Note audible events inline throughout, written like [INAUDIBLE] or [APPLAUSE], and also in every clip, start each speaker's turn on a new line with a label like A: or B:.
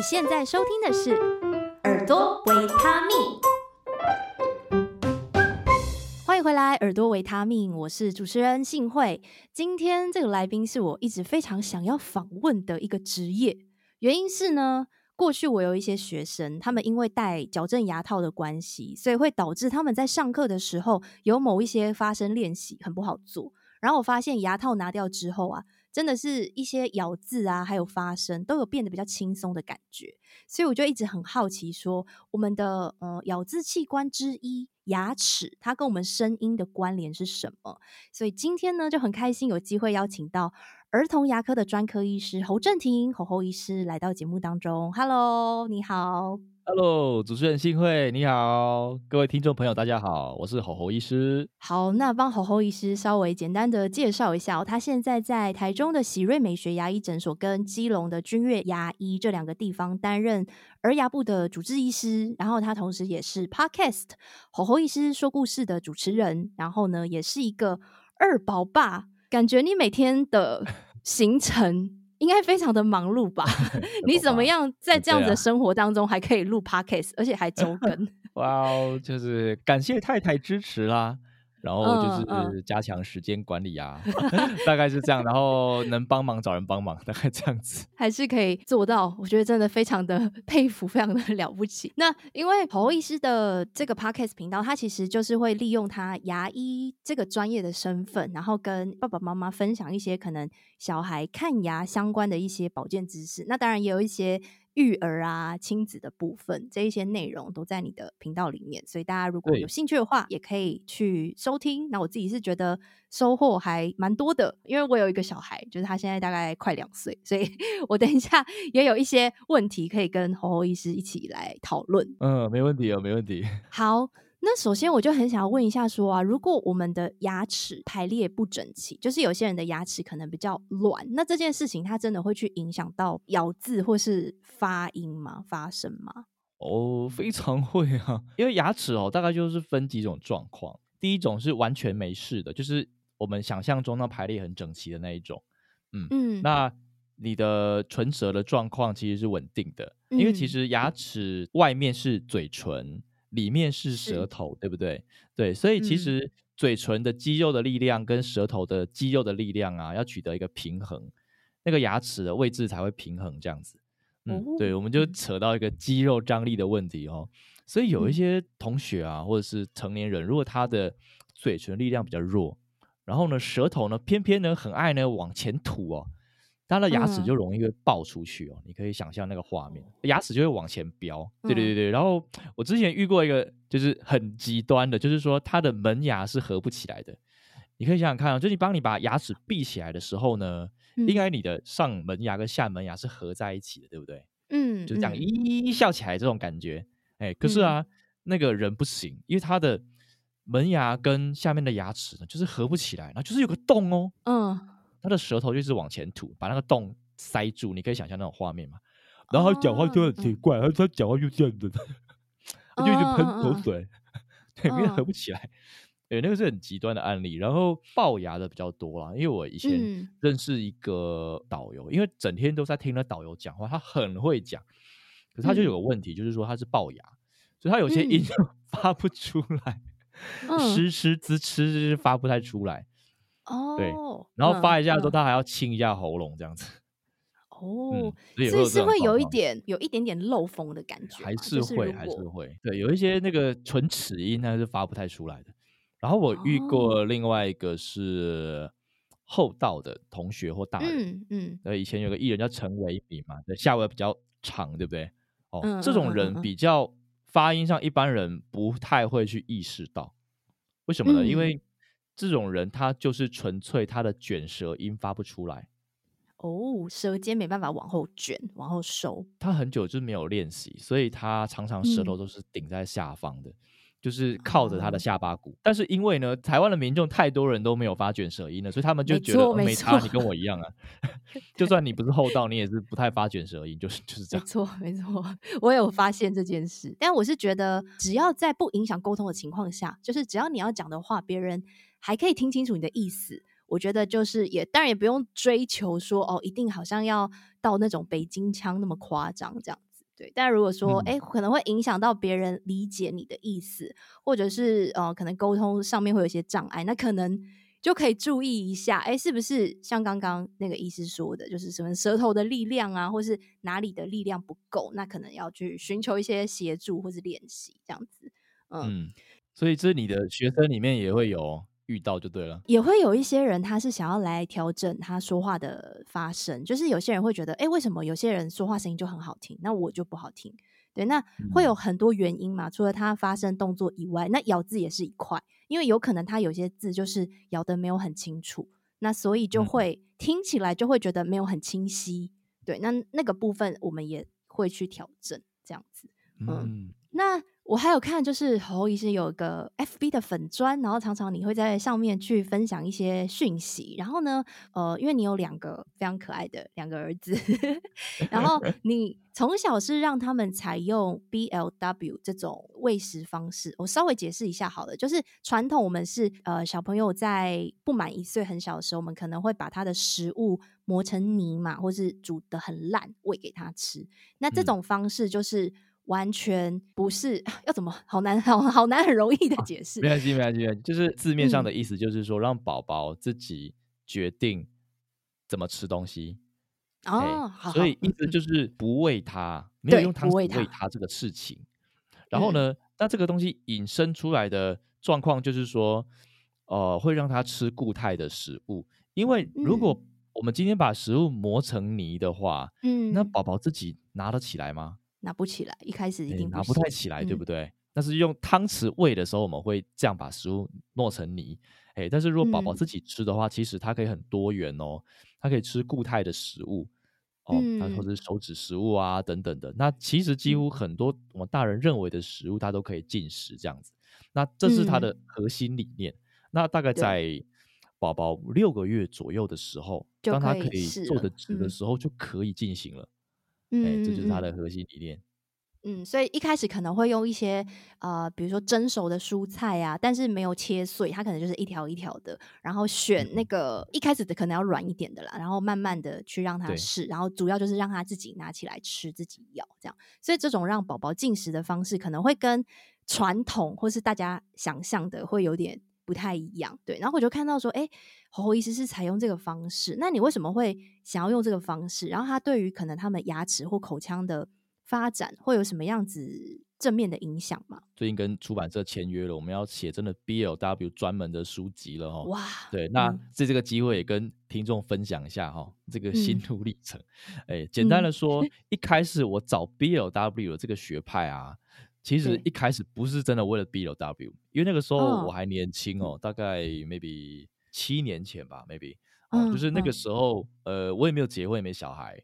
A: 你现在收听的是耳朵维他命，欢迎回来，耳朵维他命，我是主持人幸慧。今天这个来宾是我一直非常想要访问的一个职业，原因是呢，过去我有一些学生，他们因为戴矫正牙套的关系，所以会导致他们在上课的时候有某一些发声练习很不好做。然后我发现牙套拿掉之后啊，真的是一些咬字啊，还有发声都有变得比较轻松的感觉。所以我就一直很好奇说，我们的呃咬字器官之一牙齿，它跟我们声音的关联是什么？所以今天呢，就很开心有机会邀请到儿童牙科的专科医师侯正廷侯侯医师来到节目当中。Hello，你好。
B: Hello，主持人信慧，你好，各位听众朋友，大家好，我是侯侯医师。
A: 好，那帮侯侯医师稍微简单的介绍一下，他现在在台中的喜瑞美学牙医诊所跟基隆的君悦牙医这两个地方担任儿牙部的主治医师，然后他同时也是 Podcast 侯侯医师说故事的主持人，然后呢，也是一个二宝爸，感觉你每天的行程。应该非常的忙碌吧？[LAUGHS] 你怎么样在这样子的生活当中还可以录 Podcast，而且还 [LAUGHS] 周更？
B: 哇哦，就是感谢太太支持啦。然后就是加强时间管理啊，[LAUGHS] 大概是这样。然后能帮忙找人帮忙，大概这样子，
A: 还是可以做到。我觉得真的非常的佩服，非常的了不起。那因为侯侯医师的这个 Podcast 频道，他其实就是会利用他牙医这个专业的身份，然后跟爸爸妈妈分享一些可能小孩看牙相关的一些保健知识。那当然也有一些。育儿啊，亲子的部分，这一些内容都在你的频道里面，所以大家如果有兴趣的话，也可以去收听。那我自己是觉得收获还蛮多的，因为我有一个小孩，就是他现在大概快两岁，所以 [LAUGHS] 我等一下也有一些问题可以跟侯侯医师一起来讨论。
B: 嗯，没问题哦，没问题。[LAUGHS]
A: 好。那首先我就很想要问一下说啊，如果我们的牙齿排列不整齐，就是有些人的牙齿可能比较乱，那这件事情它真的会去影响到咬字或是发音吗？发声吗？
B: 哦，非常会啊，因为牙齿哦，大概就是分几种状况。第一种是完全没事的，就是我们想象中那排列很整齐的那一种。嗯嗯，那你的唇舌的状况其实是稳定的，嗯，因为其实牙齿外面是嘴唇。里面是舌头，对不对？对，所以其实嘴唇的肌肉的力量跟舌头的肌肉的力量啊，要取得一个平衡，那个牙齿的位置才会平衡，这样子。嗯，哦、对，我们就扯到一个肌肉张力的问题哦。所以有一些同学啊，或者是成年人，如果他的嘴唇力量比较弱，然后呢，舌头呢，偏偏呢很爱呢往前吐哦。他的牙齿就容易会爆出去哦，嗯、你可以想象那个画面，牙齿就会往前飙。对对对对，然后我之前遇过一个就是很极端的，就是说他的门牙是合不起来的。你可以想想看啊，就你帮你把牙齿闭起来的时候呢，嗯、应该你的上门牙跟下门牙是合在一起的，对不对？嗯，就是这样一笑起来这种感觉。哎，可是啊，嗯、那个人不行，因为他的门牙跟下面的牙齿呢，就是合不起来，然后就是有个洞哦。嗯。他的舌头就是往前吐，把那个洞塞住。你可以想象那种画面嘛？然后他讲话就很奇怪，他他讲话就这样子，他就一直喷口水，对，因为合不起来。对，那个是很极端的案例。然后龅牙的比较多啦，因为我以前认识一个导游，因为整天都在听那导游讲话，他很会讲，可是他就有个问题，就是说他是龅牙，所以他有些音 [LAUGHS] 发不出来，嘶嘶滋呲就是发不太出来。哦，对，然后发一下的时候，他还要清一下喉咙，这样子。
A: 哦，所以是会有一点，有一点点漏风的感觉，
B: 还是会，还是会。对，有一些那个唇齿音，它是发不太出来的。然后我遇过另外一个是厚道的同学或大人，嗯嗯，以前有个艺人叫陈伟敏嘛，对，下巴比较长，对不对？哦，这种人比较发音上，一般人不太会去意识到，为什么呢？因为这种人他就是纯粹他的卷舌音发不出来，
A: 哦，舌尖没办法往后卷、往后收。
B: 他很久就没有练习，所以他常常舌头都是顶在下方的，嗯、就是靠着他的下巴骨。哦、但是因为呢，台湾的民众太多人都没有发卷舌音了，所以他们就觉得没差，你跟我一样啊。就算你不是厚道，你也是不太发卷舌音，就是就是这样。
A: 没错，没错，我有发现这件事。但我是觉得，只要在不影响沟通的情况下，就是只要你要讲的话，别人。还可以听清楚你的意思，我觉得就是也当然也不用追求说哦，一定好像要到那种北京腔那么夸张这样子。对，但如果说哎、嗯，可能会影响到别人理解你的意思，或者是呃，可能沟通上面会有一些障碍，那可能就可以注意一下，哎，是不是像刚刚那个医师说的，就是什么舌头的力量啊，或是哪里的力量不够，那可能要去寻求一些协助或是练习这样子。嗯，
B: 嗯，所以这你的学生里面也会有。遇到就对了，
A: 也会有一些人，他是想要来调整他说话的发声，就是有些人会觉得，哎，为什么有些人说话声音就很好听，那我就不好听？对，那会有很多原因嘛，嗯、除了他发声动作以外，那咬字也是一块，因为有可能他有些字就是咬得没有很清楚，那所以就会、嗯、听起来就会觉得没有很清晰。对，那那个部分我们也会去调整，这样子，嗯，嗯那。我还有看，就是侯侯医师有一个 FB 的粉砖，然后常常你会在上面去分享一些讯息。然后呢，呃，因为你有两个非常可爱的两个儿子，[LAUGHS] 然后 [LAUGHS] 你从小是让他们采用 BLW 这种喂食方式。我稍微解释一下好了，就是传统我们是呃小朋友在不满一岁很小的时候，我们可能会把他的食物磨成泥嘛，或是煮的很烂喂给他吃。那这种方式就是。完全不是 [LAUGHS] 要怎么好难好好难很容易的解释，
B: 没关系没关系，就是字面上的意思，就是说让宝宝自己决定怎么吃东西
A: 哦，好，
B: 所以意思就。是不喂他，[LAUGHS] 没有用汤匙喂他这个事情。然后呢，那这个东西引申出来的状况就是说，呃，会让他吃固态的食物，因为如果我们今天把食物磨成泥的话，嗯，那宝宝自己拿得起来吗？
A: 拿不起来，一开始一定不
B: 拿不太起来，对不对？嗯、但是用汤匙喂的时候，我们会这样把食物弄成泥。哎，但是如果宝宝自己吃的话，嗯、其实它可以很多元哦，它可以吃固态的食物哦，它、嗯、或者是手指食物啊等等的。那其实几乎很多我们大人认为的食物，它都可以进食这样子。那这是它的核心理念。嗯、那大概在宝宝六个月左右的时候，当他可以坐得直的时候，就可以进行了。嗯，哎，这就是它的核心理念。
A: 嗯，所以一开始可能会用一些呃，比如说蒸熟的蔬菜啊，但是没有切碎，它可能就是一条一条的。然后选那个、嗯、一开始的可能要软一点的啦，然后慢慢的去让他试，然后主要就是让他自己拿起来吃，自己咬这样。所以这种让宝宝进食的方式，可能会跟传统或是大家想象的会有点不太一样。对，然后我就看到说，哎，侯侯医师是采用这个方式，那你为什么会想要用这个方式？然后他对于可能他们牙齿或口腔的发展会有什么样子正面的影响吗？
B: 最近跟出版社签约了，我们要写真的 BLW 专门的书籍了哦。
A: 哇，
B: 对，那借、嗯、这个机会也跟听众分享一下哈，这个心路历程。哎、嗯，简单的说、嗯，一开始我找 BLW 的这个学派啊，其实一开始不是真的为了 BLW，因为那个时候我还年轻哦，大概 maybe 七年前吧，maybe，、嗯、就是那个时候、嗯，呃，我也没有结婚，也没小孩。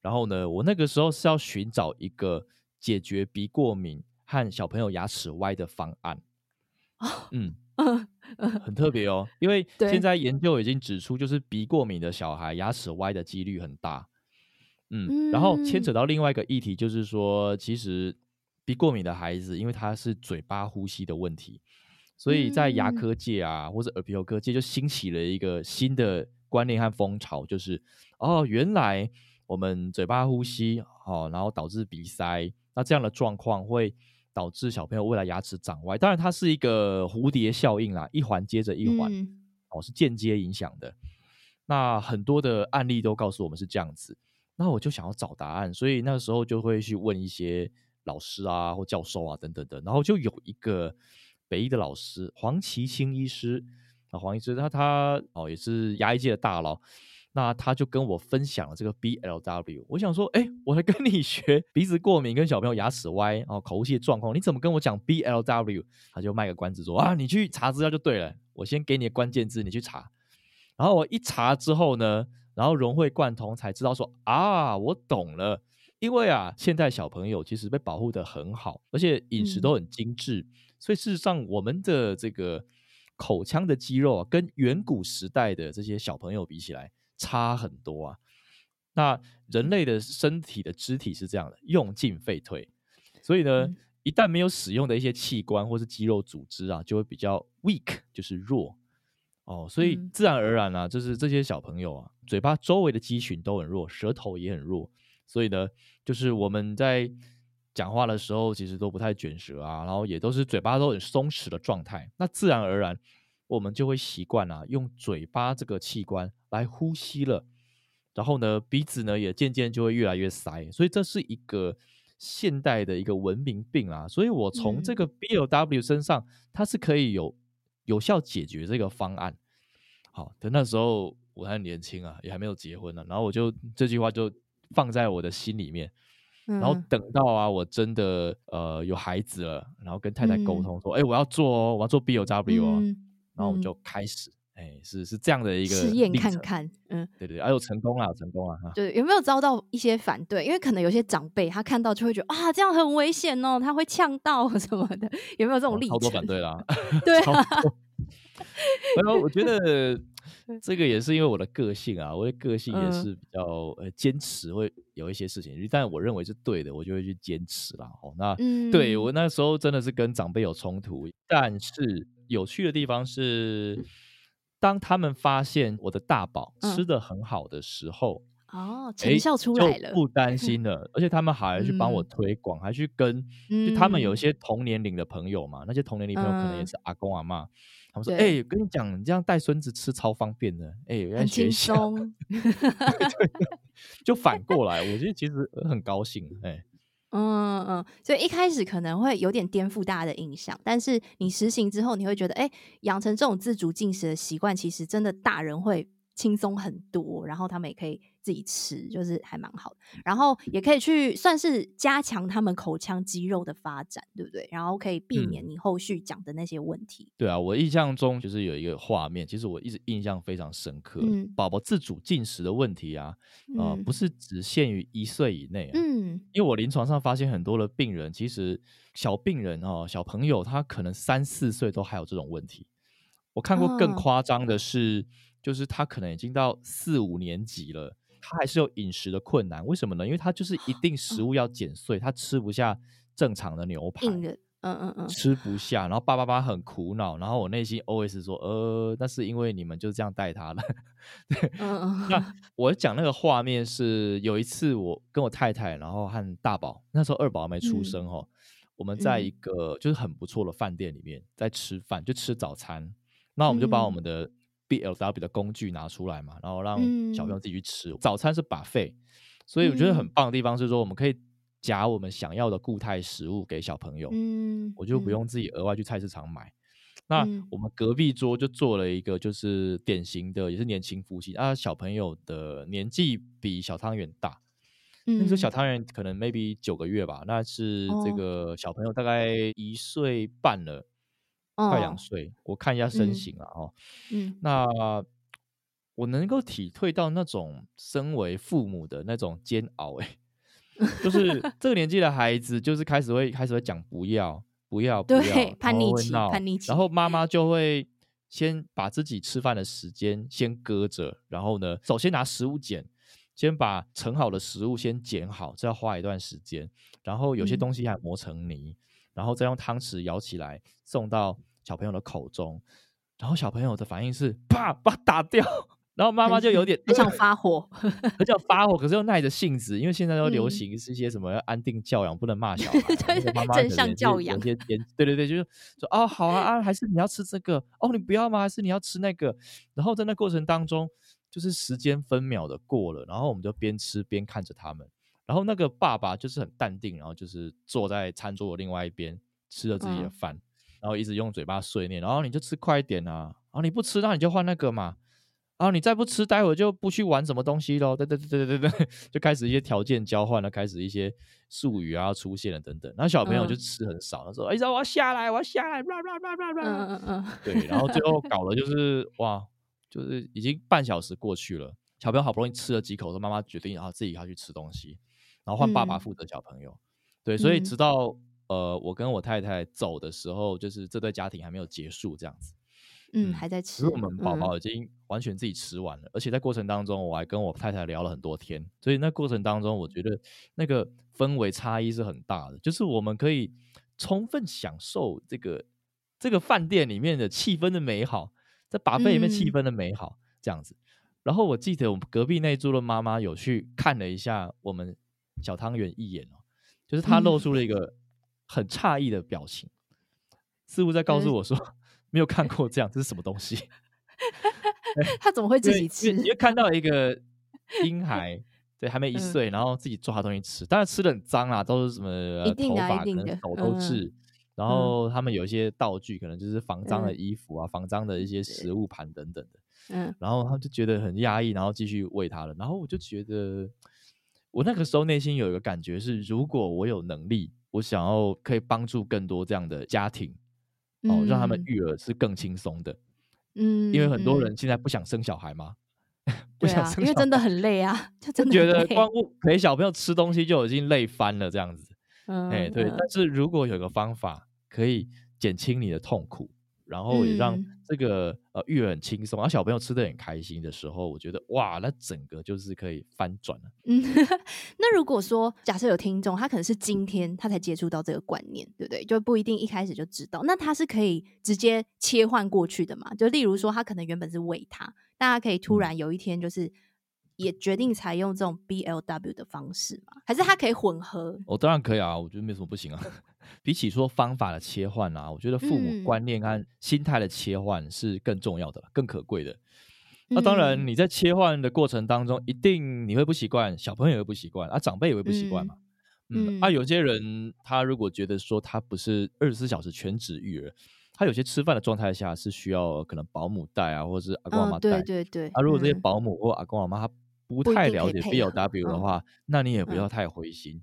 B: 然后呢，我那个时候是要寻找一个解决鼻过敏和小朋友牙齿歪的方案。嗯，很特。别哦，因为现在研究已经指出，就是鼻过敏的小孩牙齿歪的几率很大。嗯，然后牵扯到另外一个议题，就是说，其实鼻过敏的孩子，因为他是嘴巴呼吸的问题，所以在牙科界啊，或者耳鼻喉科界就兴起了一个新的观念和风潮，就是哦，原来。我们嘴巴呼吸，哦，然后导致鼻塞，那这样的状况会导致小朋友未来牙齿长歪。当然，它是一个蝴蝶效应啦，一环接着一环，嗯，哦，是间接影响的。那很多的案例都告诉我们是这样子。那我就想要找答案，所以那个时候就会去问一些老师啊，或教授啊等等的。然后就有一个北医的老师黄其清医师啊，黄医师他他哦也是牙医界的大佬。那他就跟我分享了这个 BLW，我想说，哎，我来跟你学鼻子过敏跟小朋友牙齿歪，哦口呼吸的状况，你怎么跟我讲 BLW？他就卖个关子说啊，你去查资料就对了，我先给你的关键字，你去查。然后我一查之后呢，然后融会贯通，才知道说啊，我懂了，因为啊，现在小朋友其实被保护得很好，而且饮食都很精致，嗯，所以事实上我们的这个口腔的肌肉啊，跟远古时代的这些小朋友比起来。差很多啊！那人类的身体的肢体是这样的，用进废退，所以呢，嗯、一旦没有使用的一些器官或是肌肉组织啊，就会比较 weak，就是弱哦。所以自然而然啊，就是这些小朋友啊，嘴巴周围的肌群都很弱，舌头也很弱，所以呢，就是我们在讲话的时候，其实都不太卷舌啊，然后也都是嘴巴都很松弛的状态。那自然而然，我们就会习惯啊，用嘴巴这个器官来呼吸了。然后呢，鼻子呢也渐渐就会越来越塞。所以这是一个现代的一个文明病啊。所以我从这个 BLW 身上，它是可以有有效解决这个方案。好，等那时候。我还很年轻啊，也还没有结婚呢、啊。然后我就这句话就放在我的心里面。嗯、然后等到啊，我真的呃有孩子了，然后跟太太沟通说：“哎、嗯欸，我要做哦，我要做 B O W 哦。嗯”然后我们就开始，哎、欸，是是这样的一个
A: 实验看看。嗯，
B: 对对，哎、啊、呦，成功了，成功了哈。
A: 对，有没有遭到一些反对？因为可能有些长辈他看到就会觉得啊，这样很危险哦，他会呛到什么的。有没有这种例子？好多
B: 反对啦。[LAUGHS]
A: 对啊。
B: 然后 [LAUGHS] 我觉得。这个也是因为我的个性啊，我的个性也是比较呃坚持，会有一些事情，但我认为是对的，我就会去坚持啦。哦，那、嗯、对我那时候真的是跟长辈有冲突，但是有趣的地方是，当他们发现我的大宝吃的很好的时候，
A: 哦，成效出来了，
B: 不担。[LAUGHS] 心了，而且他们还去帮我推广，还去跟就他们有一些同年龄的朋友嘛，那些同年龄朋友可能也是阿公阿嬷。他们说：“哎、欸，跟你讲，你这样带孙子吃超方便的，哎、欸，很轻松。就反过来，我觉得其实很高兴，哎、欸，
A: 嗯嗯，所以一开始可能会有点颠覆大家的印象，但是你实行之后，你会觉得，哎、欸，养成这种自主进食的习惯，其实真的大人会轻松很多，然后他们也可以。”自己吃就是还蛮好的，然后也可以去算是加强他们口腔肌肉的发展，对不对？然后可以避免你后续讲的那些问题。
B: 嗯、对啊，我印象中就是有一个画面，其实我一直印象非常深刻。嗯、宝宝自主进食的问题啊，呃，不是只限于一岁以内、啊。嗯，因为我临床上发现很多的病人，其实小病人哦，小朋友他可能三四岁都还有这种问题。我看过更夸张的是，哦、就是他可能已经到四五年级了。他还是有饮食的困难，为什么呢？因为他就是一定食物要剪碎，他吃不下正常的牛排，嗯嗯嗯，吃不下，然后爸爸爸很苦恼，然后我内心 OS 说，呃，那是因为你们就这样带他了。[LAUGHS] 对，那我讲那个画面是有一次我跟我太太，然后和大宝，那时候二宝还没出生哦，我们在一个就是很不错的饭店里面在吃饭，就吃早餐，那我们就把我们的。BLW 的工具拿出来嘛，然后让小朋友自己去吃。嗯、早餐是 buffet，所以我觉得很棒的地方是说，我们可以夹我们想要的固态食物给小朋友，嗯、我就不用自己额外去菜市场买。嗯、那我们隔壁桌就做了一个，就是典型的，也是年轻夫妻啊，小朋友的年纪比小汤圆大，嗯、那时候小汤圆可能 maybe 九个月吧，那是这个小朋友大概一岁半了。快两岁，哦、我看一下身形了哦。嗯，那我能够体会到那种身为父母的那种煎熬，哎，就是 [LAUGHS] 这个年纪的孩子，就是开始会开始会讲不要不要不要，
A: 对，叛逆期，叛逆期，
B: 然后妈妈就会先把自己吃饭的时间先搁着，然后呢，首先拿食物剪，先把盛好的食物先剪好，这要花一段时间，然后有些东西还磨成泥。嗯然后再用汤匙舀起来送到小朋友的口中，然后小朋友的反应是啪把打掉，然后妈妈就有点
A: 很想发火，[LAUGHS]
B: 很想发火，可是又耐着性子，因为现在都流行是一些什么要安定教养，不能骂小孩，妈妈正向教养，对对对，就是说哦好啊啊，还是你要吃这个哦，你不要吗？还是你要吃那个？然后在那过程当中，就是时间分秒的过了，然后我们就边吃边看着他们。然后那个爸爸就是很淡定，然后就是坐在餐桌的另外一边吃着自己的饭，嗯、然后一直用嘴巴碎念，然后你就吃快一点啊，然后你不吃，那你就换那个嘛，然后你再不吃，待会就不去玩什么东西喽，对对对对对对，[LAUGHS] 就开始一些条件交换了，开始一些术语啊出现了等等，然后小朋友就吃很少，他说：“哎、嗯，我要下来，我要下来，blah blah blah blah blah。”嗯嗯嗯，对，然后最后搞了就是 [LAUGHS] 哇，就是已经半小时过去了，小朋友好不容易吃了几口，说妈妈决定啊自己要去吃东西。然后换爸爸负责小朋友，嗯、对，所以直到、嗯、呃我跟我太太走的时候，就是这对家庭还没有结束这样子，
A: 嗯，嗯还在吃。
B: 我们宝宝已经完全自己吃完了，嗯、而且在过程当中我还跟我太太聊了很多天，所以那过程当中我觉得那个氛围差异是很大的，就是我们可以充分享受这个这个饭店里面的气氛的美好，在 buffet 里面气氛的美好、嗯、这样子。然后我记得我们隔壁那桌的妈妈有去看了一下我们。小汤圆一眼哦，就是她露出了一个很诧异的表情，嗯、似乎在告诉我说、嗯、[LAUGHS] 没有看过这样，这是什么东西？[LAUGHS]
A: 他怎么会自己吃？
B: 你就看到一个 [LAUGHS] 婴孩，对，还没一岁，嗯、然后自己抓东西吃，当然吃的很脏啦，都是什么头发可能手都是。嗯然后他们有一些道具，可能就是防脏的衣服啊，嗯、防脏的一些食物盘等等的。嗯，然后他就觉得很压抑，然后继续喂他了。然后我就觉得，我那个时候内心有一个感觉是，如果我有能力，我想要可以帮助更多这样的家庭，嗯、哦，让他们育儿是更轻松的。嗯，因为很多人现在不想生小孩嘛，嗯、不想生
A: 因为真的很累啊，就真的
B: 觉得光陪小朋友吃东西就已经累翻了这样子。嗯，哎，对，但是如果有个方法可以减轻你的痛苦，然后也让这个、嗯、呃育儿很轻松，然后小朋友吃的很开心的时候，我觉得哇，那整个就是可以翻转了。
A: 嗯，[LAUGHS] 那如果说假设有听众，他可能是今天他才接触到这个观念，对不对？就不一定一开始就知道，那他是可以直接切换过去的嘛？就例如说，他可能原本是喂他，但他可以突然有一天就是。嗯也决定采用这种 BLW 的方式吗？还是它可以混合？
B: 我、哦、当然可以啊，我觉得没什么不行啊。[LAUGHS] 比起说方法的切换啊，我觉得父母观念和心态的切换是更重要的、嗯、更可贵的。那当然，你在切换的过程当中，一定你会不习惯，小朋友也会不习惯啊，长辈也会不习惯嘛。嗯，嗯啊，有些人他如果觉得说他不是二十四小时全职育儿，他有些吃饭的状态下是需要可能保姆带啊，或者是阿公阿妈带。
A: 对对对。
B: 啊，如果这些保姆或阿公阿妈他不太了解 BLW 的话，那你也不要太灰心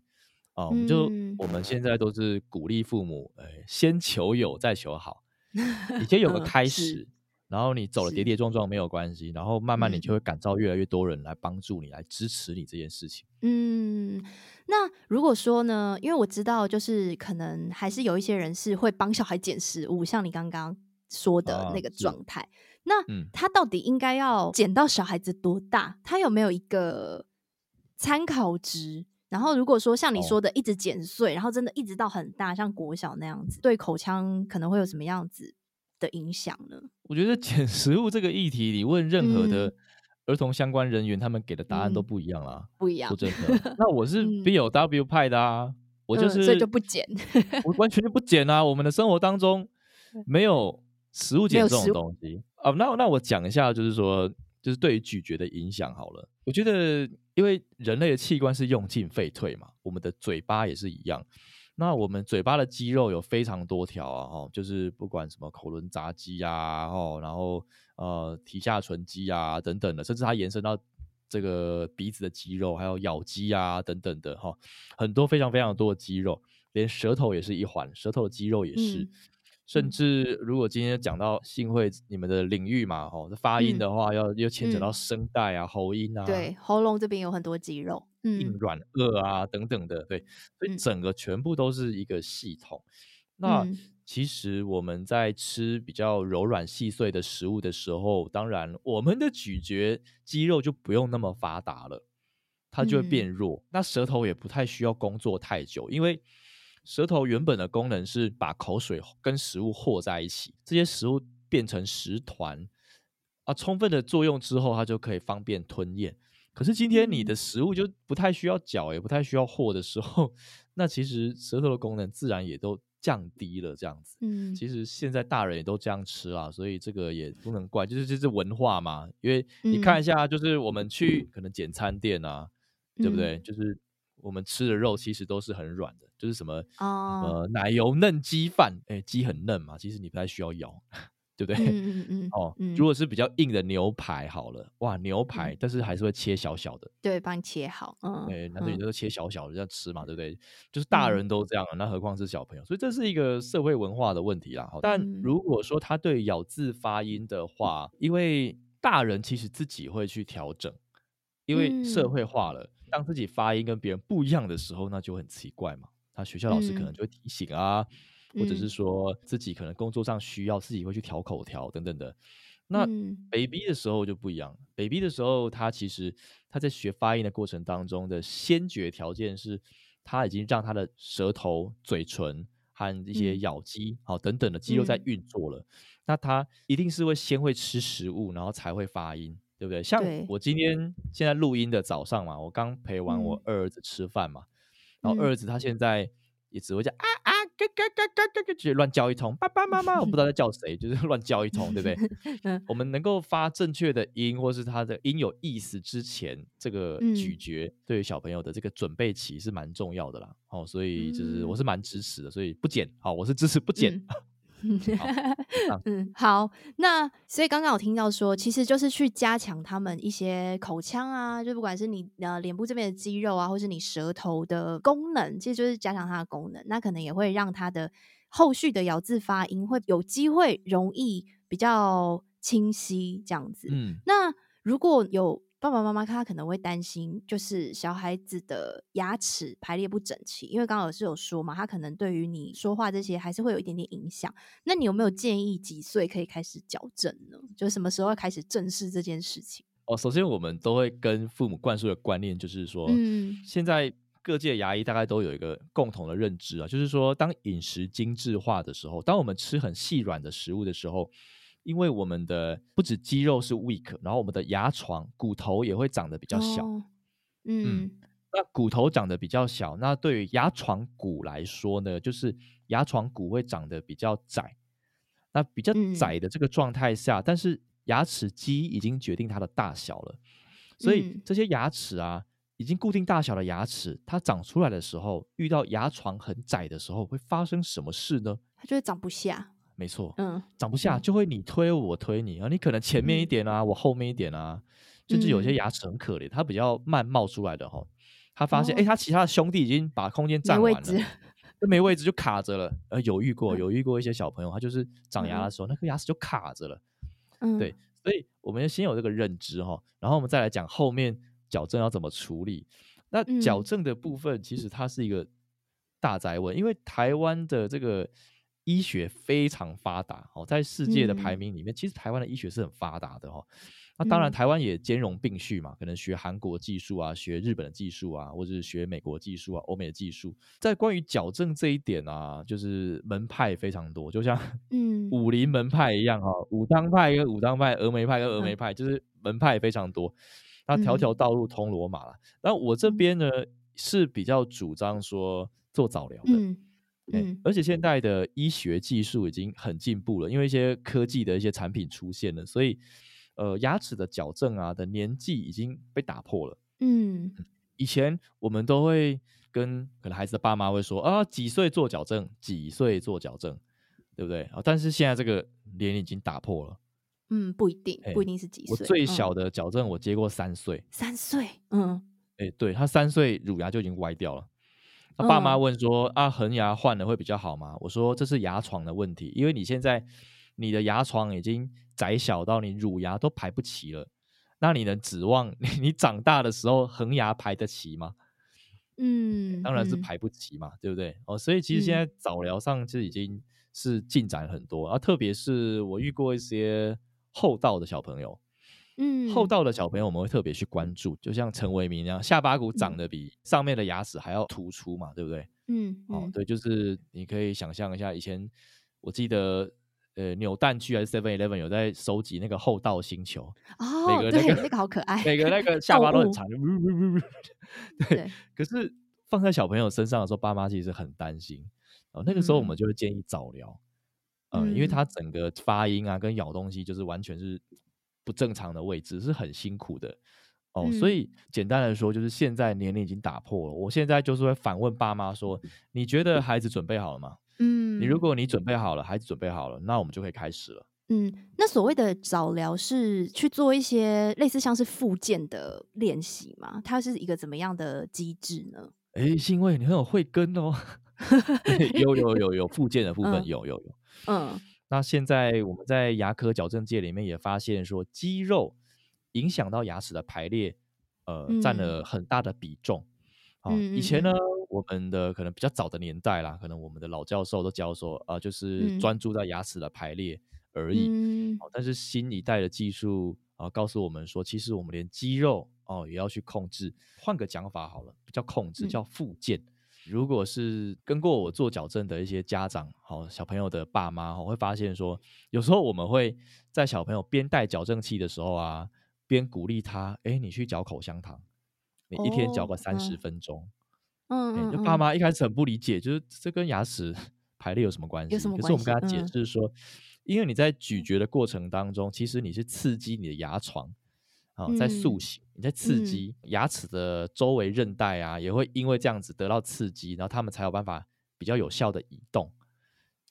B: 啊。我们就我们现在都是鼓励父母，哎，先求有再求好，你先 [LAUGHS] 有个开始，然后你走了跌跌撞撞没有关系，然后慢慢你就会感召越来越多人来帮助你，来支持你这件事情。
A: 嗯，那如果说呢，因为我知道，就是可能还是有一些人是会帮小孩捡食物，像你刚刚说的那个状态。那他到底应该要减到小孩子多大？他有没有一个参考值？然后如果说像你说的一直减碎，然后真的一直到很大，像国小那样子，对口腔可能会有什么样子的影响呢？
B: 我觉得捡 [LAUGHS] 食物这个议题，你问任何的儿童相关人员，他们给的答案都不一样啦，
A: 不一样。
B: 说真的，[LAUGHS] 那我是 BLW 派的啊，我就是
A: 所以就不捡，
B: 我完全就不捡啊。我们的生活当中 [LAUGHS] 没有食物减这种东西。哦，那那我讲一下，就是说，就是对于咀嚼的影响好了。我觉得，因为人类的器官是用进废退嘛，我们的嘴巴也是一样。那我们嘴巴的肌肉有非常多条啊，哦，就是不管什么口轮匝肌啊，哦，然后呃提下唇肌啊等等的，甚至它延伸到这个鼻子的肌肉，还有咬肌啊等等的哈，很多非常非常多的肌肉，连舌头也是一环，舌头的肌肉也是。甚至如果今天讲到信会你们的领域嘛，吼，发音的话要又牵扯到声带啊、嗯、喉音啊，
A: 对，喉咙这边有很多肌肉，嗯，
B: 硬软腭啊等等的，对，所以整个全部都是一个系统。嗯、那其实我们在吃比较柔软细碎的食物的时候，当然我们的咀嚼肌肉就不用那么发达了，它就会变弱。嗯、那舌头也不太需要工作太久，因为。舌头原本的功能是把口水跟食物和在一起，这些食物变成食团啊，充分的作用之后，它就可以方便吞咽。可是今天你的食物就不太需要嚼，也不太需要和的时候，那其实舌头的功能自然也都降低了。这样子，嗯，其实现在大人也都这样吃啊，所以这个也不能怪，就是这是文化嘛。因为你看一下，就是我们去可能简餐店啊，嗯、对不对？就是。我们吃的肉其实都是很软的，就是什么、oh. 什么奶油嫩鸡饭，哎，鸡很嫩嘛，其实你不太需要咬，[LAUGHS] 对不对？嗯嗯嗯。哦，如果是比较硬的牛排，好了，哇，牛排，嗯、但是还是会切小小的，
A: 对，帮你切好，嗯，
B: 对，男生女生都切小小的这样吃嘛，对不对？就是大人都这样，那何况是小朋友？所以这是一个社会文化的问题啦。但如果说他对咬字发音的话，因为大人其实自己会去调整，因为社会化了。当自己发音跟别人不一样的时候，那就很奇怪嘛。他学校老师可能就会提醒啊，嗯、或者是说自己可能工作上需要，自己会去调口条等等的。那 baby 的时候就不一样，baby 的时候，他其实他在学发音的过程当中的先决条件是，他已经让他的舌头、嘴唇和一些咬肌好、嗯、等等的肌肉在运作了。嗯、那他一定是会先会吃食物，然后才会发音。对不对？像我今天现在录音的早上嘛，我刚陪完我二儿子吃饭嘛，然后二儿子他现在也只会叫啊啊咯咯咯咯咯咯，直接乱叫一通，爸爸妈妈我不知道在叫谁，就是 [LAUGHS] 乱叫一通，对不对？[LAUGHS] 我们能够发正确的音，或是他的音有意思之前，这个咀嚼对于小朋友的这个准备期是蛮重要的啦。哦，所以就是我是蛮支持的，所以不减，好，我是支持不剪。[LAUGHS] 嗯
A: 好那所以刚刚我听到说，其实就是去加强他们一些口腔啊，就不管是你呃脸部这边的肌肉啊，或是你舌头的功能，其实就是加强它的功能，那可能也会让它的后续的咬字发音会有机会容易比较清晰这样子。嗯，那如果有。爸爸妈妈他可能会担心，就是小孩子的牙齿排列不整齐，因为刚刚老师有说嘛，他可能对于你说话这些还是会有一点点影响。那你有没有建议几岁可以开始矫正呢？就什么时候要开始正视这件事情？
B: 哦，首先我们都会跟父母灌输的观念就是说，嗯，现在各界牙医大概都有一个共同的认知啊，就是说，当饮食精致化的时候，当我们吃很细软的食物的时候。因为我们的不止肌肉是 weak，然后我们的牙床骨头也会长得比较小。哦、嗯，嗯，那骨头长得比较小，那对于牙床骨来说呢，就是牙床骨会长得比较窄。那比较窄的这个状态下，嗯、但是牙齿肌已经决定它的大小了，所以这些牙齿啊，已经固定大小的牙齿，它长出来的时候，遇到牙床很窄的时候，会发生什么事呢？
A: 它就会长不下。
B: 没错，嗯，长不下就会你推我，我推你啊，你可能前面一点啊，嗯、我后面一点啊，甚至有些牙齿很可怜，它比较慢冒出来的哈，他发现哎、哦，他其他的兄弟已经把空间占完了，就没位置就卡着了。呃，有遇过，有遇过一些小朋友，他就是长牙的时候，嗯、那颗牙齿就卡着了。嗯，对，所以我们先有这个认知哈，然后我们再来讲后面矫正要怎么处理。那矫正的部分其实它是一个大哉问，因为台湾的这个。医学非常发达哦，在世界的排名里面，嗯、其实台湾的医学是很发达的哦。那当然，台湾也兼容并蓄嘛，可能学韩国技术啊，学日本的技术啊，或者是学美国技术啊，欧美的技术。在关于矫正这一点啊，就是门派非常多，就像嗯武林门派一样哈，武当派跟武当派，峨眉派跟峨眉派，就是门派非常多。那条条道路通罗马了。那我这边呢是比较主张说做早疗的。嗯嗯，而且现在的医学技术已经很进步了，因为一些科技的一些产品出现了，所以呃，牙齿的矫正啊的年纪已经被打破了。嗯，以前我们都会跟可能孩子的爸妈会说啊，几岁做矫正，几岁做矫正，对不对？啊，但是现在这个年龄已经打破了。
A: 嗯，不一定，不一定是几岁。
B: 我最小的矫正我接过三岁。
A: 三岁，嗯，
B: 哎，对，他三岁乳牙就已经歪掉了。他爸妈问说：“啊，恒牙换了会比较好吗？”我说：“这是牙床的问题，因为你现在你的牙床已经窄小到你乳牙都排不齐了，那你能指望你，你长大的时候恒牙排得齐吗？”嗯，当然是排不齐嘛，嗯、对不对？哦，所以其实现在早疗上就已经是进展很多，啊，特别是我遇过一些厚道的小朋友。嗯，厚道的小朋友我们会特别去关注，就像陈为民一样，下巴骨长得比上面的牙齿还要突出嘛，对不对？嗯，哦，对，就是你可以想象一下，以前我记得，呃，扭蛋区还是 Seven Eleven 有在收集那个厚道星球，哦，每个那个
A: 对，那个好可爱，
B: 每个那个下巴都很长，[LAUGHS] 对，对。可是放在小朋友身上的时候，爸妈其实很担心，哦，那个时候我们就会建议早疗，嗯，嗯，因为他整个发音啊跟咬东西就是完全是。不正常的位置是很辛苦的哦，嗯、所以简单来说，就是现在年龄已经打破了。我现在就是会反问爸妈说：“你觉得孩子准备好了吗？”嗯，你如果你准备好了，孩子准备好了，那我们就可以开始了。
A: 嗯，那所谓的早疗是去做一些类似像是复健的练习吗？它是一个怎么样的机制呢？
B: 哎、欸，欣慰，你很有慧根哦。[LAUGHS] 有有有有复健的部分，嗯、有有有，嗯。那现在我们在牙科矫正界里面也发现说，肌肉影响到牙齿的排列，呃，占了很大的比重。啊，以前呢，我们的可能比较早的年代啦，可能我们的老教授都教说，啊、呃，就是专注在牙齿的排列而已。但是新一代的技术啊，告诉我们说，其实我们连肌肉哦也要去控制。换个讲法好了，不叫控制，叫复健。如果是跟过我做矫正的一些家长，好小朋友的爸妈，我会发现说，有时候我们会在小朋友边戴矫正器的时候啊，边鼓励他，哎，你去嚼口香糖，你一天嚼个三十分钟，
A: 嗯，
B: 就爸妈一开始很不理解，就是这跟牙齿排列有什么关系？
A: 有什？么关系？
B: 可是我们跟他解释说，嗯、因为你在咀嚼的过程当中，其实你是刺激你的牙床啊，在塑形，嗯、你在刺激、嗯、牙齿的周围韧带啊，也会因为这样子得到刺激，然后他们才有办法比较有效的移动。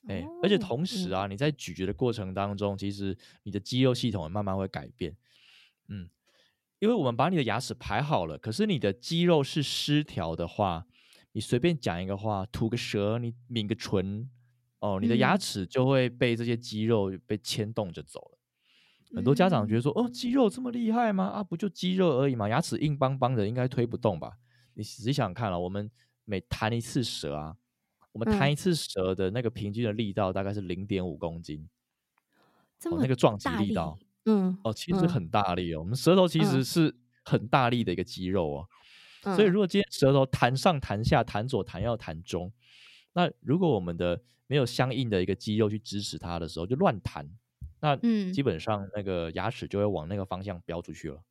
B: 哎，而且同时啊，你在咀嚼的过程当中，其实你的肌肉系统也慢慢会改变。嗯，因为我们把你的牙齿排好了，可是你的肌肉是失调的话，你随便讲一个话，吐个舌，你抿个唇，哦，你的牙齿就会被这些肌肉被牵动着走了。很多家长觉得说，哦，肌肉这么厉害吗？啊，不就肌肉而已嘛，牙齿硬邦邦的，应该推不动吧？你仔细想想看了，我们每弹一次舌啊。我们弹一次舌的那个平均的力道大概是零点五公斤，
A: 这么
B: 哦，那个撞击力道，
A: 嗯，
B: 哦，其实很大力哦。嗯、我们舌头其实是很大力的一个肌肉哦，嗯、所以如果今天舌头弹上弹下弹左弹右弹中，那如果我们的没有相应的一个肌肉去支持它的时候，就乱弹，那嗯基本上那个牙齿就会往那个方向飙出去了。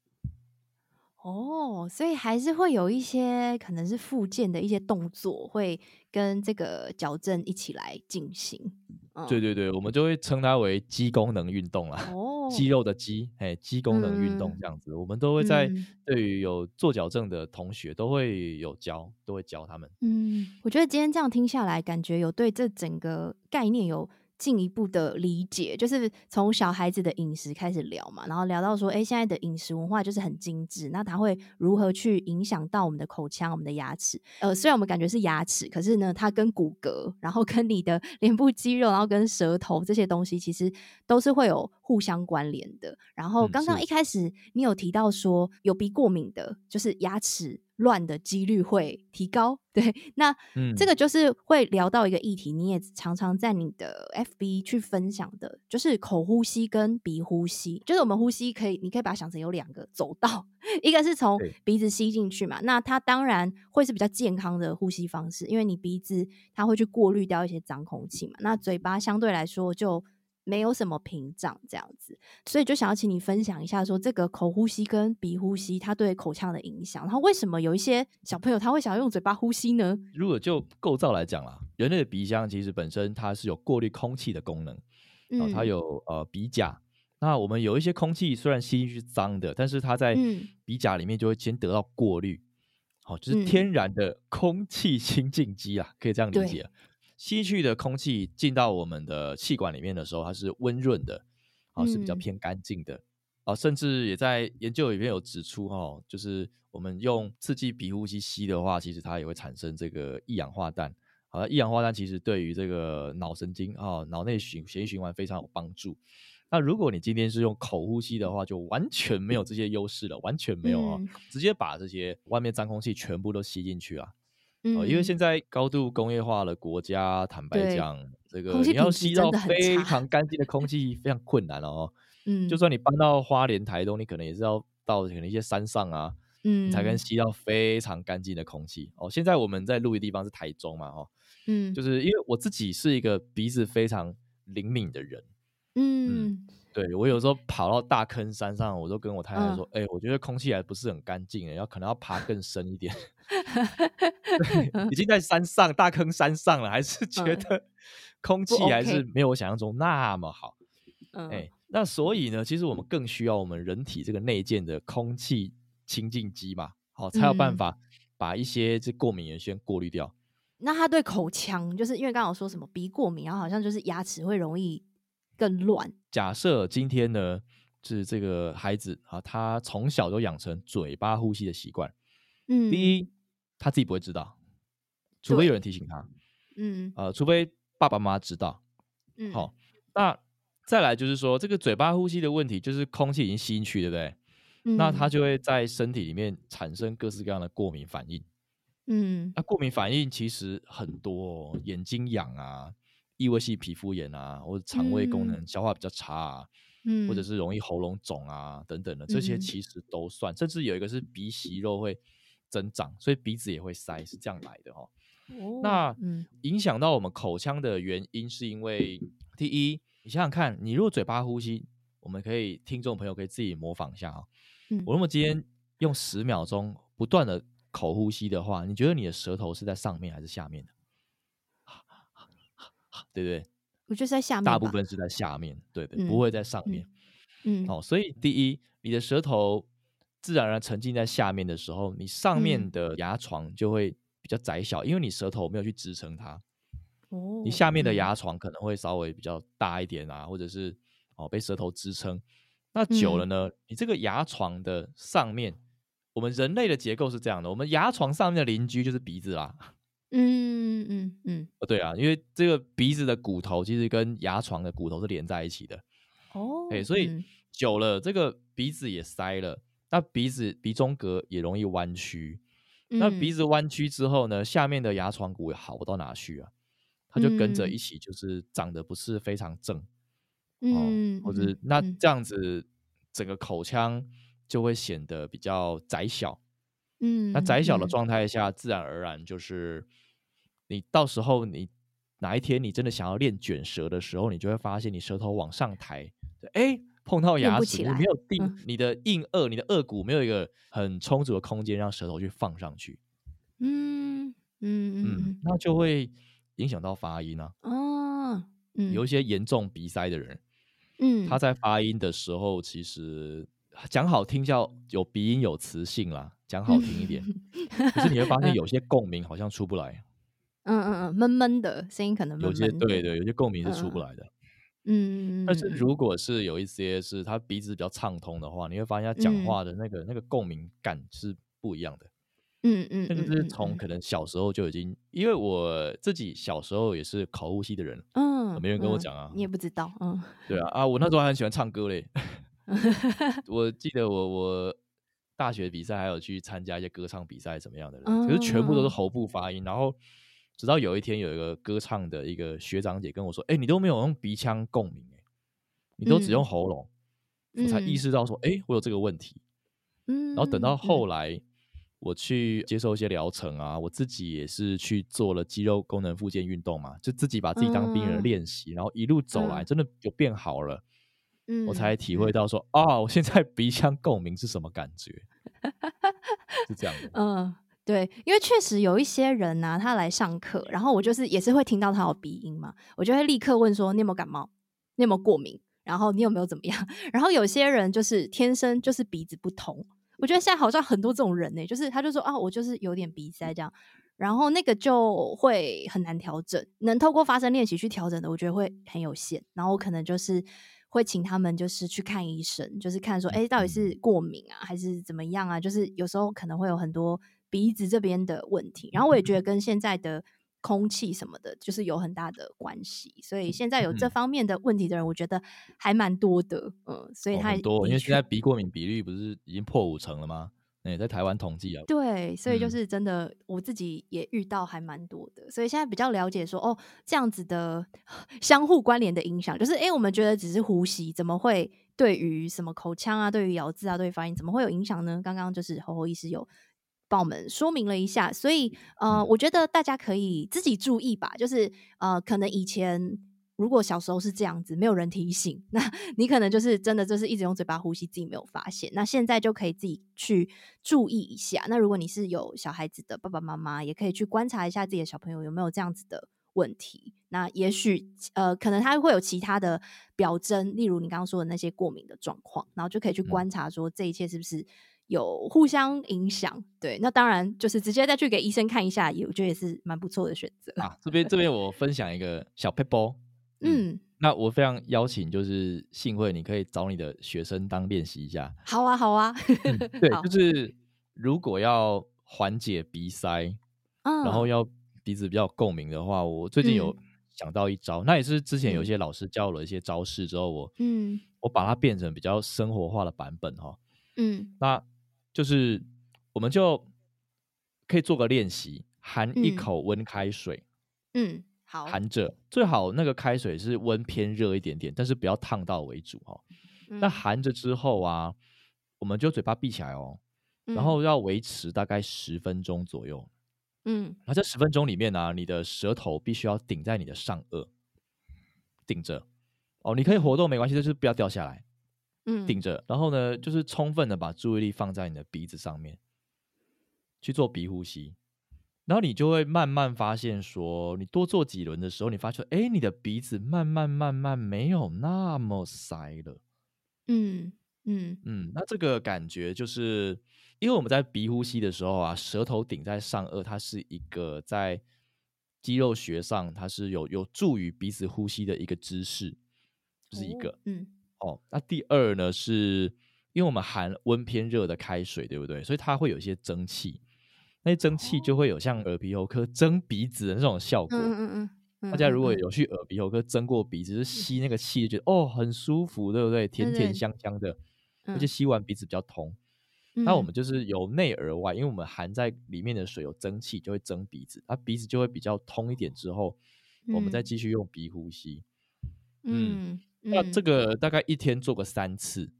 A: 哦，所以还是会有一些可能是附件的一些动作，会跟这个矫正一起来进行。
B: 嗯、对对对，我们就会称它为肌功能运动啦。[LAUGHS] 哦，肌肉的肌，哎，肌功能运动这样子，嗯、我们都会在对于有做矫正的同学都会有教，都会教他们。
A: 嗯，我觉得今天这样听下来，感觉有对这整个概念有。进一步的理解，就是从小孩子的饮食开始聊嘛，然后聊到说，哎，现在的饮食文化就是很精致，那它会如何去影响到我们的口腔、我们的牙齿？呃，虽然我们感觉是牙齿，可是呢，它跟骨骼，然后跟你的 [LAUGHS] 脸部肌肉，然后跟舌头这些东西，其实都是会有互相关联的。然后刚刚一开始你有提到说，有鼻过敏的，就是牙齿。乱的几率会提高，[LAUGHS] 对，那、嗯、这个就是会聊到一个议题，你也常常在你的 FB 去分享的，就是口呼吸跟鼻呼吸，就是我们呼吸可以，你可以把它想成有两个走道，[LAUGHS] 一个是从鼻子吸进去嘛，那它当然会是比较健康的呼吸方式，因为你鼻子它会去过滤掉一些脏空气嘛，那嘴巴相对来说就。没有什么屏障这样子，所以就想要请你分享一下，说这个口呼吸跟鼻呼吸它对口腔的影响，然后为什么有一些小朋友他会想要用嘴巴呼吸呢？
B: 如果就构造来讲啦，人类的鼻腔其实本身它是有过滤空气的功能，嗯，它有呃鼻甲，那我们有一些空气虽然吸进去是脏的，但是它在鼻甲里面就会先得到过滤，好，就是天然的空气清净机啊，可以这样理解。吸去的空气进到我们的气管里面的时候，它是温润的，啊，是比较偏干净的，啊，甚至也在研究里面有指出，哈，就是我们用刺激鼻呼吸吸的话，其实它也会产生这个一氧化氮，啊，一氧化氮其实对于这个脑神经啊、脑内循血液循环非常有帮助。那如果你今天是用口呼吸的话，就完全没有这些优势了，完全没有啊，直接把这些外面脏空气全部都吸进去啊。哦，因为现在高度工业化的国家，坦白讲，这个你要吸到非常干净的空 [LAUGHS] 气非常困难哦。嗯，就算你搬到花莲、台东，你可能也是要到可能一些山上啊，嗯，你才能吸到非常干净的空气。哦，现在我们在录的地方是台中嘛，哦，嗯，就是因为我自己是一个鼻子非常灵敏的人，嗯。嗯对，我有时候跑到大坑山上，我都跟我太太说：“哎、嗯欸，我觉得空气还不是很干净，要可能要爬更深一点。已经 [LAUGHS] 在山上大坑山上了，还是觉得空气还是没有我想象中那么好。嗯”哎、欸，那所以呢，其实我们更需要我们人体这个内建的空气清净机嘛，好，才有办法把一些这过敏原先过滤掉。嗯、
A: 那他对口腔，就是因为刚刚我说什么鼻过敏，然后好像就是牙齿会容易。更乱。
B: 假设今天呢，是这个孩子啊，他从小都养成嘴巴呼吸的习惯。嗯，第一，他自己不会知道，除非有人提醒他。嗯，呃，除非爸爸妈妈知道。嗯，好，那再来就是说，这个嘴巴呼吸的问题，就是空气已经吸进去，对不对？嗯，那他就会在身体里面产生各式各样的过敏反应。嗯，那过敏反应其实很多，眼睛痒啊。异位性皮肤炎啊，或者肠胃功能消化比较差啊，嗯，或者是容易喉咙肿啊等等的，这些其实都算。嗯、甚至有一个是鼻息肉会增长，所以鼻子也会塞，是这样来的哦。哦那影响到我们口腔的原因，是因为第一，你想想看，你如果嘴巴呼吸，我们可以听众朋友可以自己模仿一下啊。嗯、我那么今天用十秒钟不断的口呼吸的话，你觉得你的舌头是在上面还是下面的？对不对？
A: 我觉得在下面，
B: 大部分是在下面，对对，嗯、不会在上面。
A: 嗯，
B: 好、哦，所以第一，你的舌头自然而然沉浸在下面的时候，你上面的牙床就会比较窄小，嗯、因为你舌头没有去支撑它。哦，你下面的牙床可能会稍微比较大一点啊，或者是哦被舌头支撑。那久了呢，嗯、你这个牙床的上面，我们人类的结构是这样的，我们牙床上面的邻居就是鼻子啦。
A: 嗯嗯嗯，
B: 哦对啊，因为这个鼻子的骨头其实跟牙床的骨头是连在一起的。
A: 哦，
B: 哎，所以久了，这个鼻子也塞了，那鼻子鼻中隔也容易弯曲。嗯、那鼻子弯曲之后呢，下面的牙床骨也好不到哪去啊？它就跟着一起，就是长得不是非常正。
A: 嗯，
B: 哦、或者那这样子，整个口腔就会显得比较窄小。
A: 嗯，
B: 那窄小的状态下，自然而然就是你到时候你哪一天你真的想要练卷舌的时候，你就会发现你舌头往上抬，哎，碰到牙齿，你没有定、嗯、你的硬腭，你的颚骨没有一个很充足的空间让舌头去放上去。
A: 嗯嗯嗯，
B: 嗯，那就会影响到发音啊。
A: 哦，嗯，
B: 有一些严重鼻塞的人。
A: 嗯，
B: 他在发音的时候，其实讲好听叫有鼻音有磁性啦，讲好听一点。[LAUGHS] 可是你会发现有些共鸣好像出不来。
A: 嗯嗯嗯，闷闷的声音可能
B: 有些对对，有些共鸣是出不来的。
A: 嗯，
B: 但是如果是有一些是他鼻子比较畅通的话，你会发现他讲话的那个那个共鸣感是不一样的。
A: 嗯嗯，
B: 那个是从可能小时候就已经，因为我自己小时候也是口呼吸的人，
A: 嗯，
B: 没人跟我讲啊，
A: 你也不知道，嗯，
B: 对啊啊，我那时候还很喜欢唱歌嘞，[LAUGHS] 我记得我我大学比赛还有去参加一些歌唱比赛什么样的人，可是全部都是喉部发音，然后直到有一天有一个歌唱的一个学长姐跟我说，哎，你都没有用鼻腔共鸣，你都只用喉咙，我才意识到说，哎，我有这个问题，嗯，然后等到后来。我去接受一些疗程啊，我自己也是去做了肌肉功能复健运动嘛，就自己把自己当病人练习，嗯、然后一路走来，真的有变好了。嗯，我才体会到说，啊、我现在鼻腔共鸣是什么感觉？[LAUGHS] 是这样的。
A: 嗯，对，因为确实有一些人呢、啊，他来上课，然后我就是也是会听到他有鼻音嘛，我就会立刻问说，你有没有感冒？你有没有过敏？然后你有没有怎么样？[LAUGHS] 然后有些人就是天生就是鼻子不通。我觉得现在好像很多这种人呢、欸，就是他就说啊，我就是有点鼻塞这样，然后那个就会很难调整，能透过发声练习去调整的，我觉得会很有限。然后我可能就是会请他们就是去看医生，就是看说，哎，到底是过敏啊，还是怎么样啊？就是有时候可能会有很多鼻子这边的问题。然后我也觉得跟现在的。空气什么的，就是有很大的关系，所以现在有这方面的问题的人，我觉得还蛮多的，嗯，嗯，所以他、多，
B: 因为现在鼻过敏比率不是已经破五成了吗？哎，在台湾统计啊，
A: 对，所以就是真的，我自己也遇到还蛮多的，嗯、所以现在比较了解说，哦，这样子的相互关联的影响，就是哎，我们觉得只是呼吸，怎么会对于什么口腔啊，对于咬字啊，对于发音，怎么会有影响呢？刚刚就是侯侯医师有。帮我们说明了一下，所以呃，我觉得大家可以自己注意吧。就是呃，可能以前如果小时候是这样子，没有人提醒，[LAUGHS] 那你可能就是真的就是一直用嘴巴呼吸，自己没有发现。那现在就可以自己去注意一下。那如果你是有小孩子的爸爸妈妈，也可以去观察一下自己的小朋友有没有这样子的问题。那也许呃，可能他会有其他的表征，例如你刚刚说的那些过敏的状况，然后就可以去观察说这一切是不是。有互相影响，对，那当然就是直接再去给医生看一下，也我觉得也是蛮不错的选择
B: 啊。这边这边我分享一个小撇步，嗯，嗯，那我非常邀请就是幸会，你可以找你的学生当练习一下。
A: 好啊，好啊，
B: 嗯、[LAUGHS] 对，就。是如果要缓解鼻塞，
A: 嗯，
B: 然后要鼻子比较共鸣的话，我最近有想到一招，嗯、那也是之前有一些老师教了一些招式之后，我
A: 嗯，
B: 我把它变成比较生活化的版本哈，
A: 嗯，
B: 那。就是，我们就可以做个练习，含一口温开水，
A: 嗯，嗯，好，
B: 含着，最好那个开水是温偏热一点点，但是不要烫到为主哦。嗯、那含着之后啊，我们就嘴巴闭起来哦，嗯、然后要维持大概十分钟左右，
A: 嗯，
B: 那这十分钟里面呢、啊，你的舌头必须要顶在你的上颚，顶着，哦，你可以活动没关系，就是不要掉下来。
A: 嗯，
B: 顶着，然后呢，就是充分的把注意力放在你的鼻子上面，去做鼻呼吸，然后你就会慢慢发现说，你多做几轮的时候，你发现，哎，你的鼻子慢慢慢慢没有那么塞了。
A: 嗯嗯
B: 嗯，那这个感觉就是，因为我们在鼻呼吸的时候啊，舌头顶在上颚，它是一个在肌肉学上，它是有有助于鼻子呼吸的一个姿势，这、就是一个。
A: 嗯，
B: 哦，那第二呢，是因为我们含温偏热的开水，对不对？所以它会有一些蒸汽，那些蒸汽就会有像耳鼻喉科蒸鼻子的那种效果。
A: 嗯嗯嗯。
B: 大家如果有去耳鼻喉科蒸过鼻子，就吸那个气，就觉得哦很舒服，对不对？甜甜香香的，而且吸完鼻子比较通。那我们就是由内而外，因为我们含在里面的水有蒸汽，就会蒸鼻子，它鼻子就会比较通一点。之后我们再继续用鼻呼吸。嗯，那这个大概一天做个三次。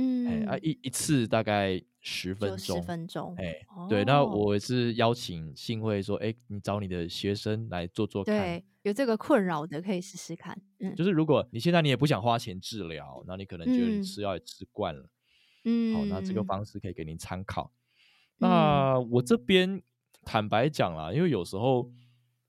B: 嗯，啊一一次大概十分钟，
A: 十分钟，
B: 哎，对，那我是邀请幸会说，哎，你找你的学生来做做看，
A: 对，有这个困扰的可以试试看，
B: 嗯，就。是如果你现在你也不想花钱治疗，那你可能觉得你吃药也吃惯了，嗯，好，那这个方式可以给您参考。那我这边坦白讲啦，因为有时候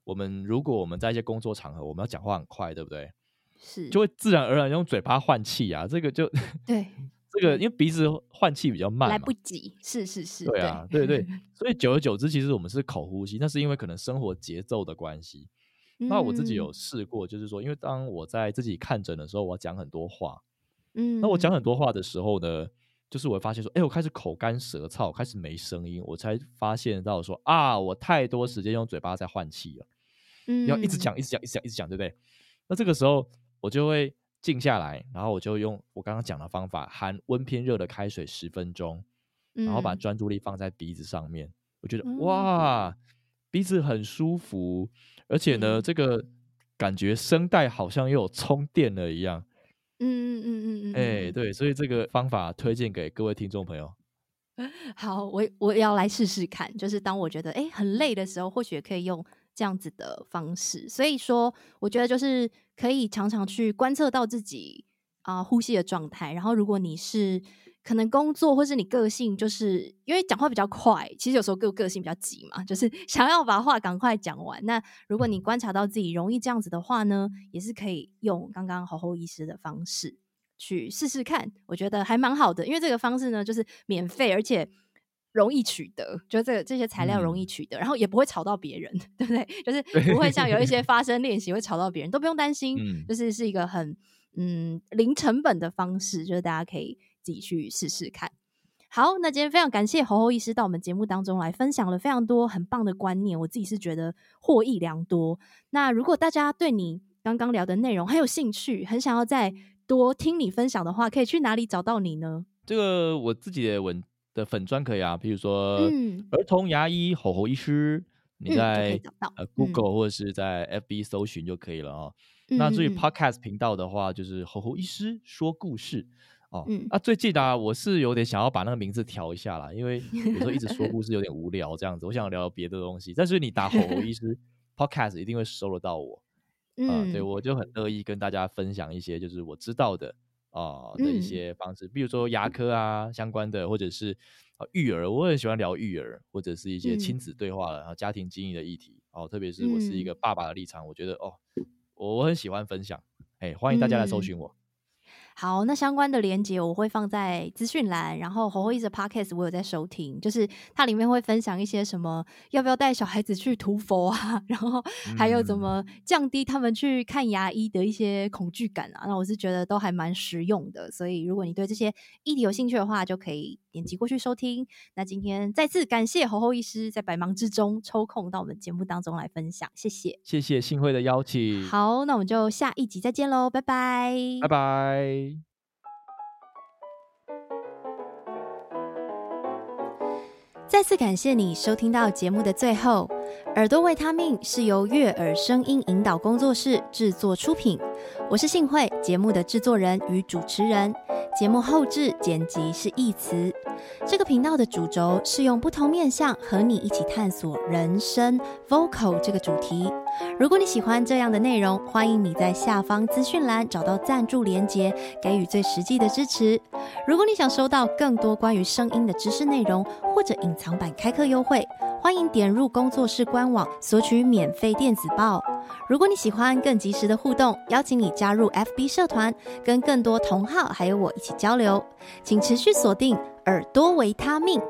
B: 我们如果我们在一些工作场合，我们要讲话很快，对不对？
A: 是，
B: 就会自然而然用嘴巴换气啊，这个就
A: 对。
B: 这个因为鼻子换气比较慢，
A: 来不及，是是是，
B: 对啊，对对，对，[LAUGHS] 所以久而久之，其实我们是口呼吸，那是因为可能生活节奏的关系。嗯、那我自己有试过，就是说，因为当我在自己看诊的时候，我要讲很多话，嗯，那我讲很多话的时候呢，就是我会发现说，哎，我开始口干舌燥，开始没声音，我才发现到说啊，我太多时间用嘴巴在换气了，嗯，要一直讲，一直讲，一直讲，一直讲，对不对？那这个时候我就会。静下来，然后我就用我刚刚讲的方法，含温偏热的开水十分钟，然后把专注力放在鼻子上面。嗯、我觉得哇，鼻子很舒服，而且呢，嗯、这个感觉声带好像又有充电了一样。嗯嗯嗯嗯嗯。哎、欸，对，所以这个方法推荐给各位听众朋友。[LAUGHS]
A: 好，我我要来试试看，就是当我觉得哎、欸、很累的时候，或许可以用。这样子的方式，所以说，我觉得就是可以常常去观测到自己啊、呃、呼吸的状态。然后，如果你是可能工作或是你个性，就是因为讲话比较快，其实有时候个个性比较急嘛，就是 [LAUGHS] 想要把话赶快讲完。那如果你观察到自己容易这样子的话呢，也是可以用刚刚侯侯医师的方式去试试看，我觉得还蛮好的。因为这个方式呢，就是免费，而且。容易取得，就这个这些材料容易取得，嗯、然后也不会吵到别人，[LAUGHS] 对不对？就是不会像有一些发声练习会吵到别人，都不用担心，嗯、就是是一个很嗯零成本的方式，就是大家可以自己去试试看。好，那今天非常感谢侯侯医师到我们节目当中来分享了非常多很棒的观念，我自己是觉得获益良多。那如果大家对你刚刚聊的内容很有兴趣，很想要再多听你分享的话，可以去哪里找到你呢？
B: 这个我自己的文。的粉专可以啊，比如说儿童牙医吼吼医师，你在呃 Google 或者是在 FB 搜寻就可以了哦。那至于 Podcast 频道的话，就是吼吼医师说故事哦。啊，最近啊，我是有点想要把那个名字调一下啦，因为有时候一直说故事有点无聊这样子，我想聊别的东西。但是你打吼吼医师 [LAUGHS] Podcast 一定会收得到我啊，对，我就很乐意跟大家分享一些就是我知道的。啊、呃、的一些方式，比如说牙科啊相关的，或者是啊育儿，我很喜欢聊育儿，或者是一些亲子对话了，然后家庭经营的议题。哦，特别是我是一个爸爸的立场，我觉得哦，我我很喜欢分享，哎，欢迎大家来搜寻我。
A: 好，那相关的连接我会放在资讯栏，然后侯侯医师的 Podcast 我有在收听，就是它里面会分享一些什么要不要带小孩子去涂佛啊，[LAUGHS] 然后还有怎么降低他们去看牙医的一些恐惧感啊，那我是觉得都还蛮实用的，所以如果你对这些议题有兴趣的话，就可以点击过去收听。那今天再次感谢侯侯医师在百忙之中抽空到我们节目当中来分享，谢谢，
B: 谢谢幸会的邀请。
A: 好，那我们就下一集再见喽，拜拜，
B: 拜拜。
A: 再次感谢你收听到节目的最后。耳朵维他命是由悦耳声音引导工作室制作出品，我是信慧，节目的制作人与主持人。节目后制剪辑是义慈。这个频道的主轴是用不同面向和你一起探索人生 Vocal 这个主题。如果你喜欢这样的内容，欢迎你在下方资讯栏找到赞助连结，给予最实际的支持。如果你想收到更多关于声音的知识内容，或者隐藏版开课优惠，欢迎点入工作室官网索取免费电子报。如果你喜欢更及时的互动，邀请你加入 FB 社团，跟更多同好还有我一起交流。请持续锁定耳朵维他命。